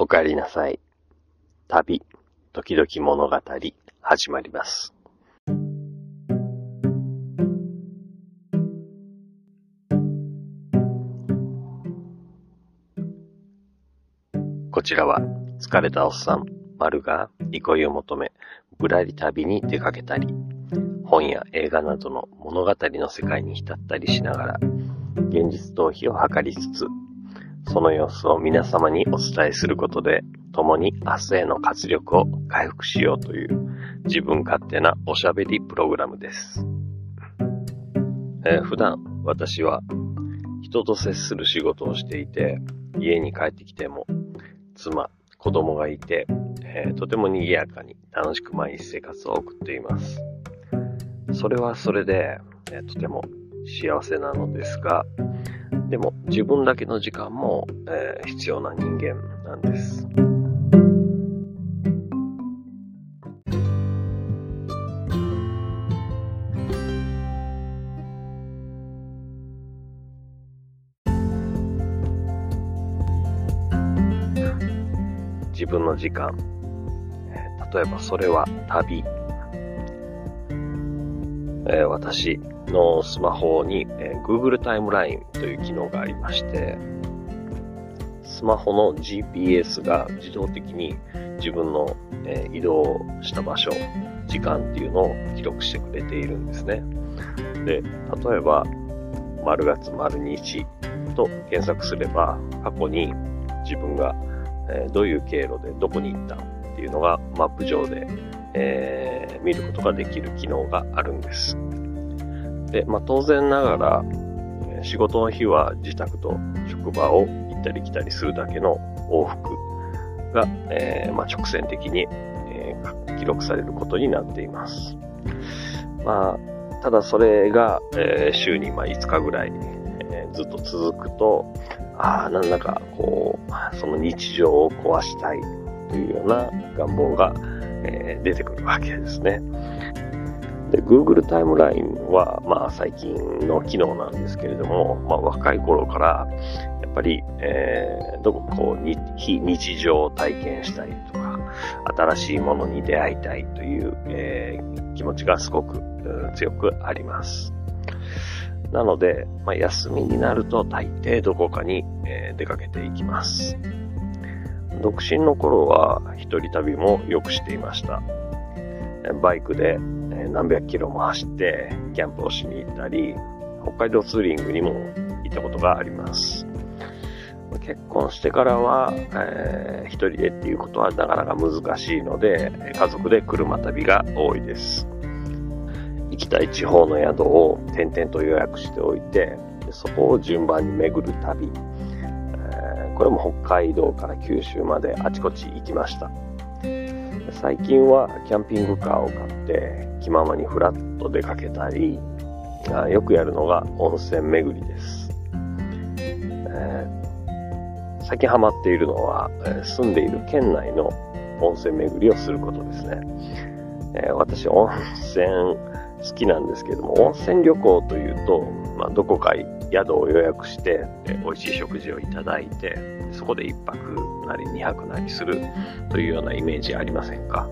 お帰りなさい。旅、時々物語、始まります。こちらは、疲れたおっさん、丸が憩いを求め、ぶらり旅に出かけたり、本や映画などの物語の世界に浸ったりしながら、現実逃避を図りつつ、その様子を皆様にお伝えすることで、共に明日への活力を回復しようという自分勝手なおしゃべりプログラムです。えー普段私は人と接する仕事をしていて、家に帰ってきても妻、子供がいて、えーとても賑やかに楽しく毎日生活を送っています。それはそれで、えーとても幸せなのですが、でも自分だけの時間も、えー必要な人間なんです。自分の時間、えー例えばそれは旅、えー私。のスマホに、えー Google タイムラインという機能がありまして、スマホの GPS が自動的に自分の、えー移動した場所、時間っていうのを記録してくれているんですね。で、例えば、丸月丸日と検索すれば、過去に自分が、えーどういう経路でどこに行ったっていうのがマップ上で、えー見ることができる機能があるんです。で、まあ、当然ながら、え仕事の日は自宅と職場を行ったり来たりするだけの往復が、えーまあ、直線的に、えー記録されることになっています。まあ、ただそれが、えー週にま5日ぐらい、えずっと続くと、ああ、なんだかこう、その日常を壊したいというような願望が、え出てくるわけですね。で、Google タイムラインは、まあ最近の機能なんですけれども、まあ若い頃から、やっぱり、えーどこかこうに、非日常を体験したいとか、新しいものに出会いたいという、えー気持ちがすごくうん強くあります。なので、まあ、休みになると大抵どこかに、えー出かけていきます。独身の頃は一人旅もよくしていました。バイクでー何百キロも走ってキャンプをしに行ったり、北海道ツーリングにも行ったことがあります。結婚してからは、えー一人でっていうことはなかなか難しいので、家族で車旅が多いです。行きたい地方の宿を点々と予約しておいて、そこを順番に巡る旅。えーこれも北海道から九州まであちこち行きました。最近はキャンピングカーを買って気ままにフラッと出かけたり、あよくやるのが温泉巡りです。えー最近ハマっているのは、住んでいる県内の温泉巡りをすることですね。えー私、温泉好きなんですけども、温泉旅行というと、まあ、どこか宿を予約して、えー美味しい食事をいただいて、そこで一泊なり二泊なりするというようなイメージありませんか？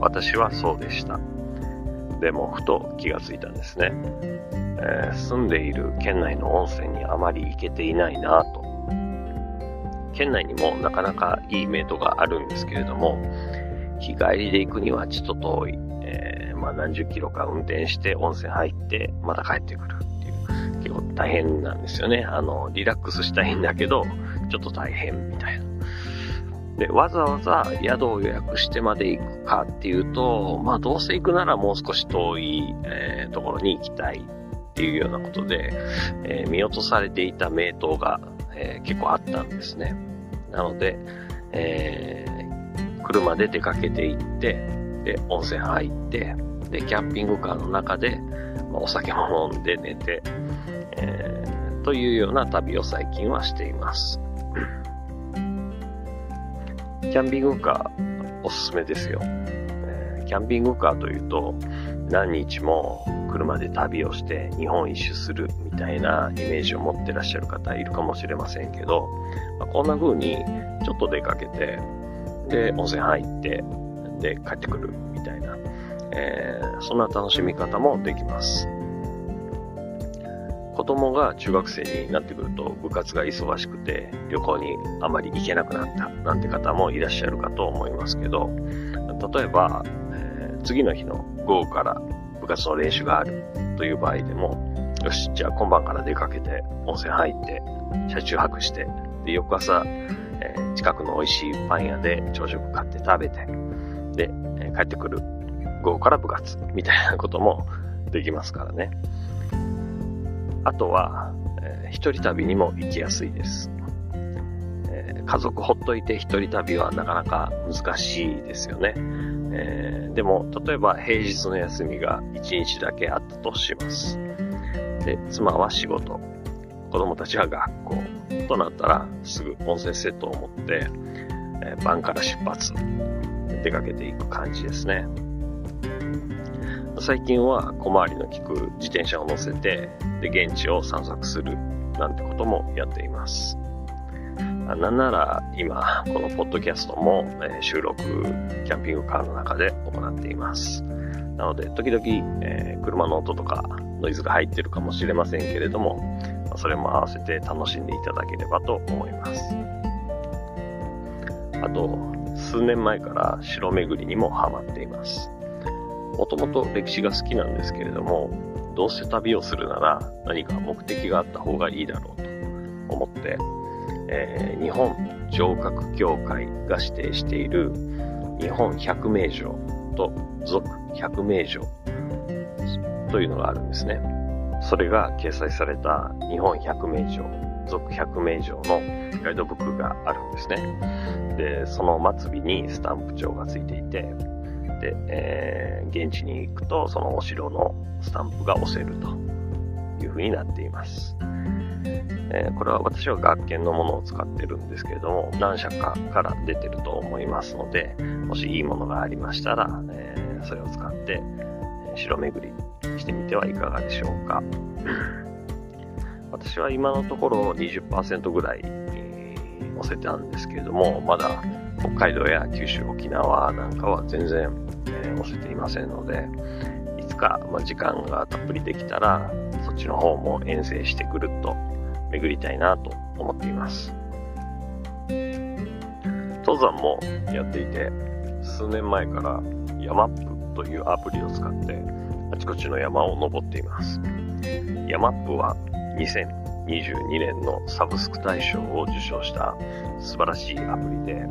私はそうでした。でも、ふと気がついたんですね。えー住んでいる県内の温泉にあまり行けていないなと。県内にもなかなかいい名湯があるんですけれども、日帰りで行くにはちょっと遠い。えーまあ何十キロか運転して温泉入って、また帰ってくるっていう、結構大変なんですよね。あの、リラックスしたいんだけど、ちょっと大変みたいな。で、わざわざ宿を予約してまで行くかっていうと、まあどうせ行くならもう少し遠い、えーところに行きたいっていうようなことで、えー見落とされていた名湯が、えー結構あったんですね。なので、え車で出かけて行って、で、温泉入って、で、キャンピングカーの中で、まあお酒も飲んで寝て、えというような旅を最近はしています。キャンピングカーおすすめですよ。キャンピングカーというと、何日も車で旅をして日本一周するみたいなイメージを持ってらっしゃる方いるかもしれませんけど、まあ、こんな風にちょっと出かけて、で、温泉入って、で、帰ってくるみたいな、えー、そんな楽しみ方もできます。子供が中学生になってくると部活が忙しくて旅行にあまり行けなくなったなんて方もいらっしゃるかと思いますけど、例えば、えー、次の日の午後から部活の練習があるという場合でも、よし、じゃあ今晩から出かけて温泉入って車中泊して、で、翌朝、えー、近くの美味しいパン屋で朝食買って食べて、で、えー、帰ってくる午後から部活みたいなこともできますからね。あとは、えー、一人旅にも行きやすいです。えー、家族ほっといて一人旅はなかなか難しいですよね。えー、でも、例えば平日の休みが一日だけあったとします。で、妻は仕事、子供たちは学校となったらすぐ温泉セットを持って、え、晩から出発、出かけていく感じですね。最近は小回りの利く自転車を乗せて、で、現地を散策するなんてこともやっています。なんなら今、このポッドキャストも、え収録、キャンピングカーの中で行っています。なので、時々、えー、車の音とかノイズが入ってるかもしれませんけれども、それも合わせて楽しんでいただければと思います。あと、数年前から城巡りにもハマっています。もともと歴史が好きなんですけれども、どうせ旅をするなら何か目的があった方がいいだろうと思って、えー、日本城郭協会が指定している日本百名城と俗百名城というのがあるんですね。それが掲載された日本百名城、俗百名城のガイドブックがあるんですね。で、その末尾にスタンプ帳がついていて、えー、現地に行くとそのお城のスタンプが押せるという風になっています。えー、これは私は学研のものを使ってるんですけれども、何社かから出てると思いますので、もしいいものがありましたら、えー、それを使って、城巡りしてみてはいかがでしょうか。私は今のところ20%ぐらい載せてあるんですけれども、まだ北海道や九州、沖縄なんかは全然、えー、載せていませんので、いつか、まあ、時間がたっぷりできたら、そっちの方も遠征してくるっと巡りたいなと思っています。登山もやっていて、数年前からヤマップというアプリを使ってあちこちの山を登っています。ヤマップは2022年のサブスク大賞を受賞した素晴らしいアプリで、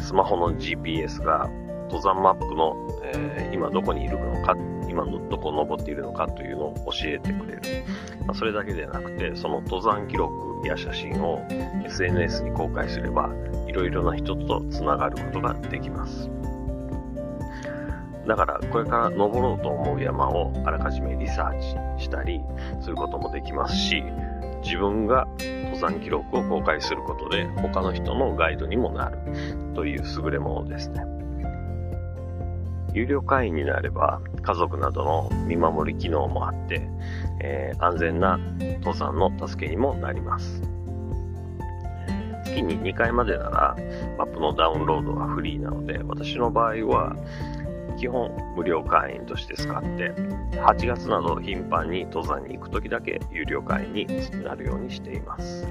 スマホの GPS が登山マップの、えー、今どこにいるのか、今のどこを登っているのかというのを教えてくれる。まあ、それだけでなくて、その登山記録や写真を SNS に公開すれば、いろいろな人と繋がることができます。だから、これから登ろうと思う山をあらかじめリサーチしたりすることもできますし、自分が登山記録を公開することで他の人のガイドにもなるという優れものですね。有料会員になれば家族などの見守り機能もあって、えー、安全な登山の助けにもなります。月に2回までならマップのダウンロードはフリーなので私の場合は基本無料会員として使って8月など頻繁に登山に行く時だけ有料会員になるようにしています、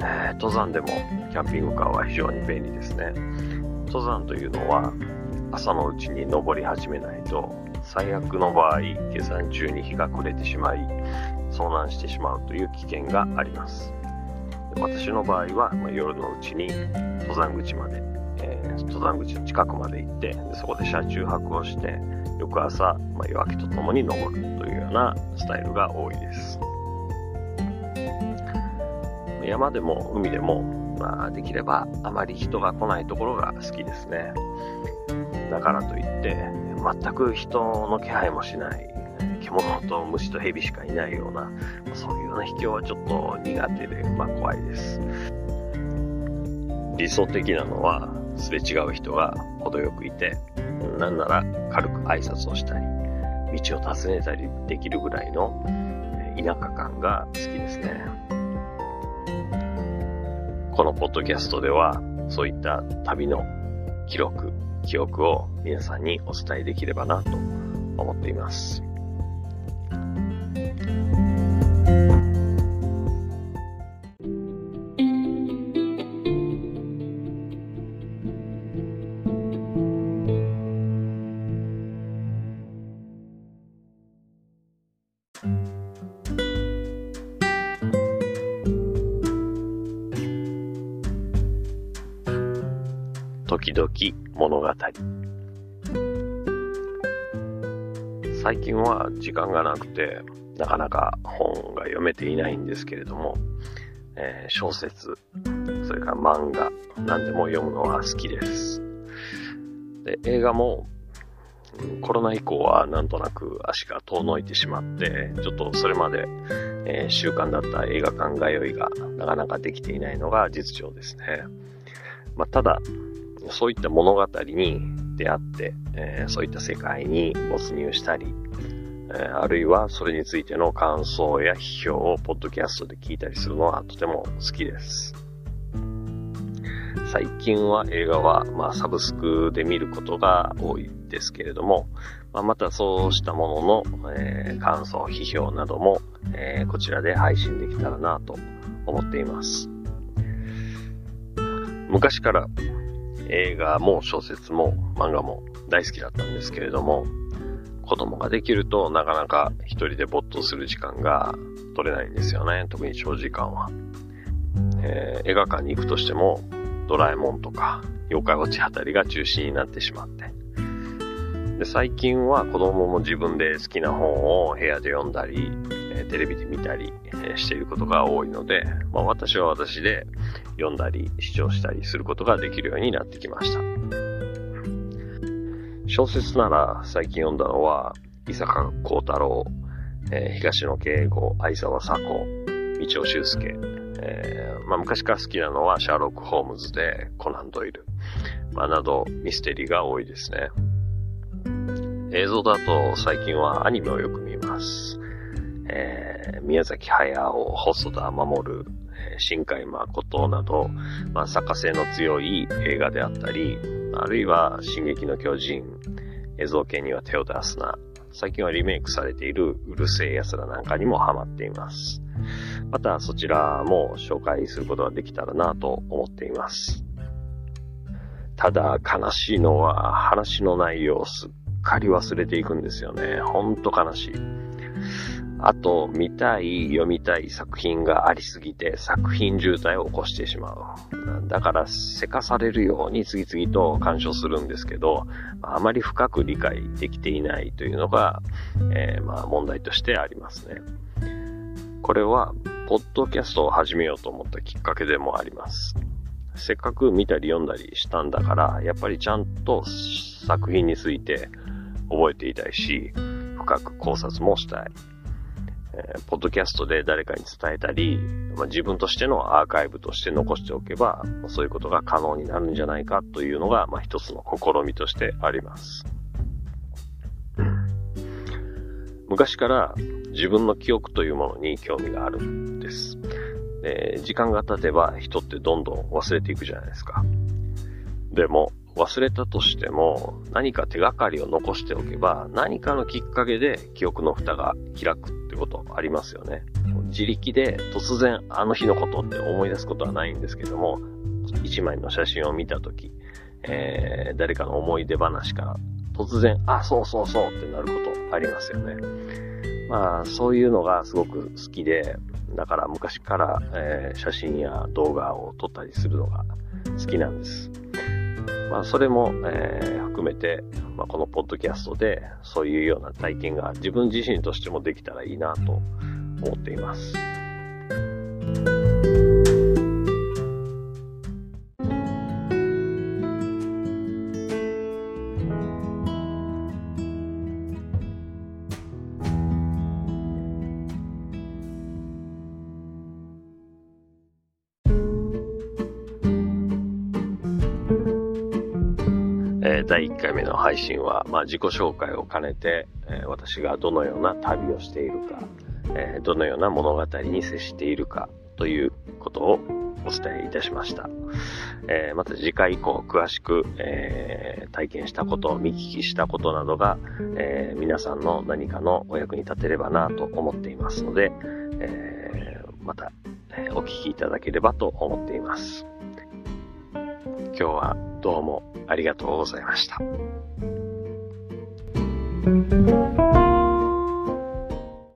えー、登山でもキャンピングカーは非常に便利ですね。登山というのは朝のうちに登り始めないと最悪の場合下山中に日が暮れてしまい遭難してしまうという危険があります。私の場合は、まあ、夜のうちに登山口まで、えー、登山口の近くまで行ってそこで車中泊をして翌朝、まあ、夜明けとともに登るというようなスタイルが多いです山でも海でも、まあ、できればあまり人が来ないところが好きですねだからといって、全く人の気配もしない、獣と虫と蛇しかいないような、そういうような秘境はちょっと苦手で、まあ怖いです。理想的なのは、すれ違う人が程よくいて、なんなら軽く挨拶をしたり、道を尋ねたりできるぐらいの田舎感が好きですね。このポッドキャストでは、そういった旅の記録、記憶を皆さんにお伝えできればなと思っています。物語。最近は時間がなくて、なかなか本が読めていないんですけれども、えー、小説、それから漫画、何でも読むのは好きです。で、映画も、コロナ以降はなんとなく足が遠のいてしまって、ちょっとそれまで、えー、習慣だった映画館通いがなかなかできていないのが実情ですね。まあ、ただ、そういった物語に出会って、えー、そういった世界に没入したり、えー、あるいはそれについての感想や批評をポッドキャストで聞いたりするのはとても好きです。最近は映画は、まあ、サブスクで見ることが多いですけれども、まあ、またそうしたものの、えー、感想、批評なども、えー、こちらで配信できたらなと思っています。昔から映画も小説も漫画も大好きだったんですけれども、子供ができるとなかなか一人で没頭する時間が取れないんですよね。特に長時間は。えー、映画館に行くとしても、ドラえもんとか、妖怪ウォッチあたりが中心になってしまって。で最近は子供も自分で好きな本を部屋で読んだり、テレビで見たり、え、していることが多いので、まあ、私は私で読んだり視聴したりすることができるようになってきました。小説なら最近読んだのは、伊坂幸太郎、えー、東野圭吾、相沢佐子、道尾修介、えー、まあ、昔から好きなのはシャーロック・ホームズでコナン・ドイル、まあ、などミステリーが多いですね。映像だと最近はアニメをよく見ます。えー、宮崎駿、細田守、新海誠など、まあ、作家性の強い映画であったり、あるいは進撃の巨人、映像系には手を出すな、最近はリメイクされているうるせえ奴らなんかにもハマっています。またそちらも紹介することができたらなと思っています。ただ悲しいのは話の内容をすっかり忘れていくんですよね。ほんと悲しい。あと、見たい、読みたい作品がありすぎて作品渋滞を起こしてしまう。だから、せかされるように次々と鑑賞するんですけど、あまり深く理解できていないというのが、えー、まあ問題としてありますね。これは、ポッドキャストを始めようと思ったきっかけでもあります。せっかく見たり読んだりしたんだから、やっぱりちゃんと作品について覚えていたいし、深く考察もしたい。えー、ポッドキャストで誰かに伝えたり、まあ、自分としてのアーカイブとして残しておけば、そういうことが可能になるんじゃないかというのが、まあ、一つの試みとしてあります。昔から自分の記憶というものに興味があるんです。で時間が経てば人ってどんどん忘れていくじゃないですか。でも、忘れたとしても、何か手がかりを残しておけば、何かのきっかけで記憶の蓋が開くってことありますよね。自力で突然あの日のことって思い出すことはないんですけども、一枚の写真を見たとき、えー、誰かの思い出話から突然、あ、そうそうそうってなることありますよね。まあ、そういうのがすごく好きで、だから昔から、えー、写真や動画を撮ったりするのが好きなんです。まあ、それも、えー、含めて、まあ、このポッドキャストでそういうような体験が自分自身としてもできたらいいなと思っています。第1回目の配信は、まあ、自己紹介を兼ねて、えー、私がどのような旅をしているか、えー、どのような物語に接しているかということをお伝えいたしました。えー、また次回以降詳しく、えー、体験したこと、見聞きしたことなどが、えー、皆さんの何かのお役に立てればなと思っていますので、え、また、えお聞きいただければと思っています。今日はどうもありがとうございました。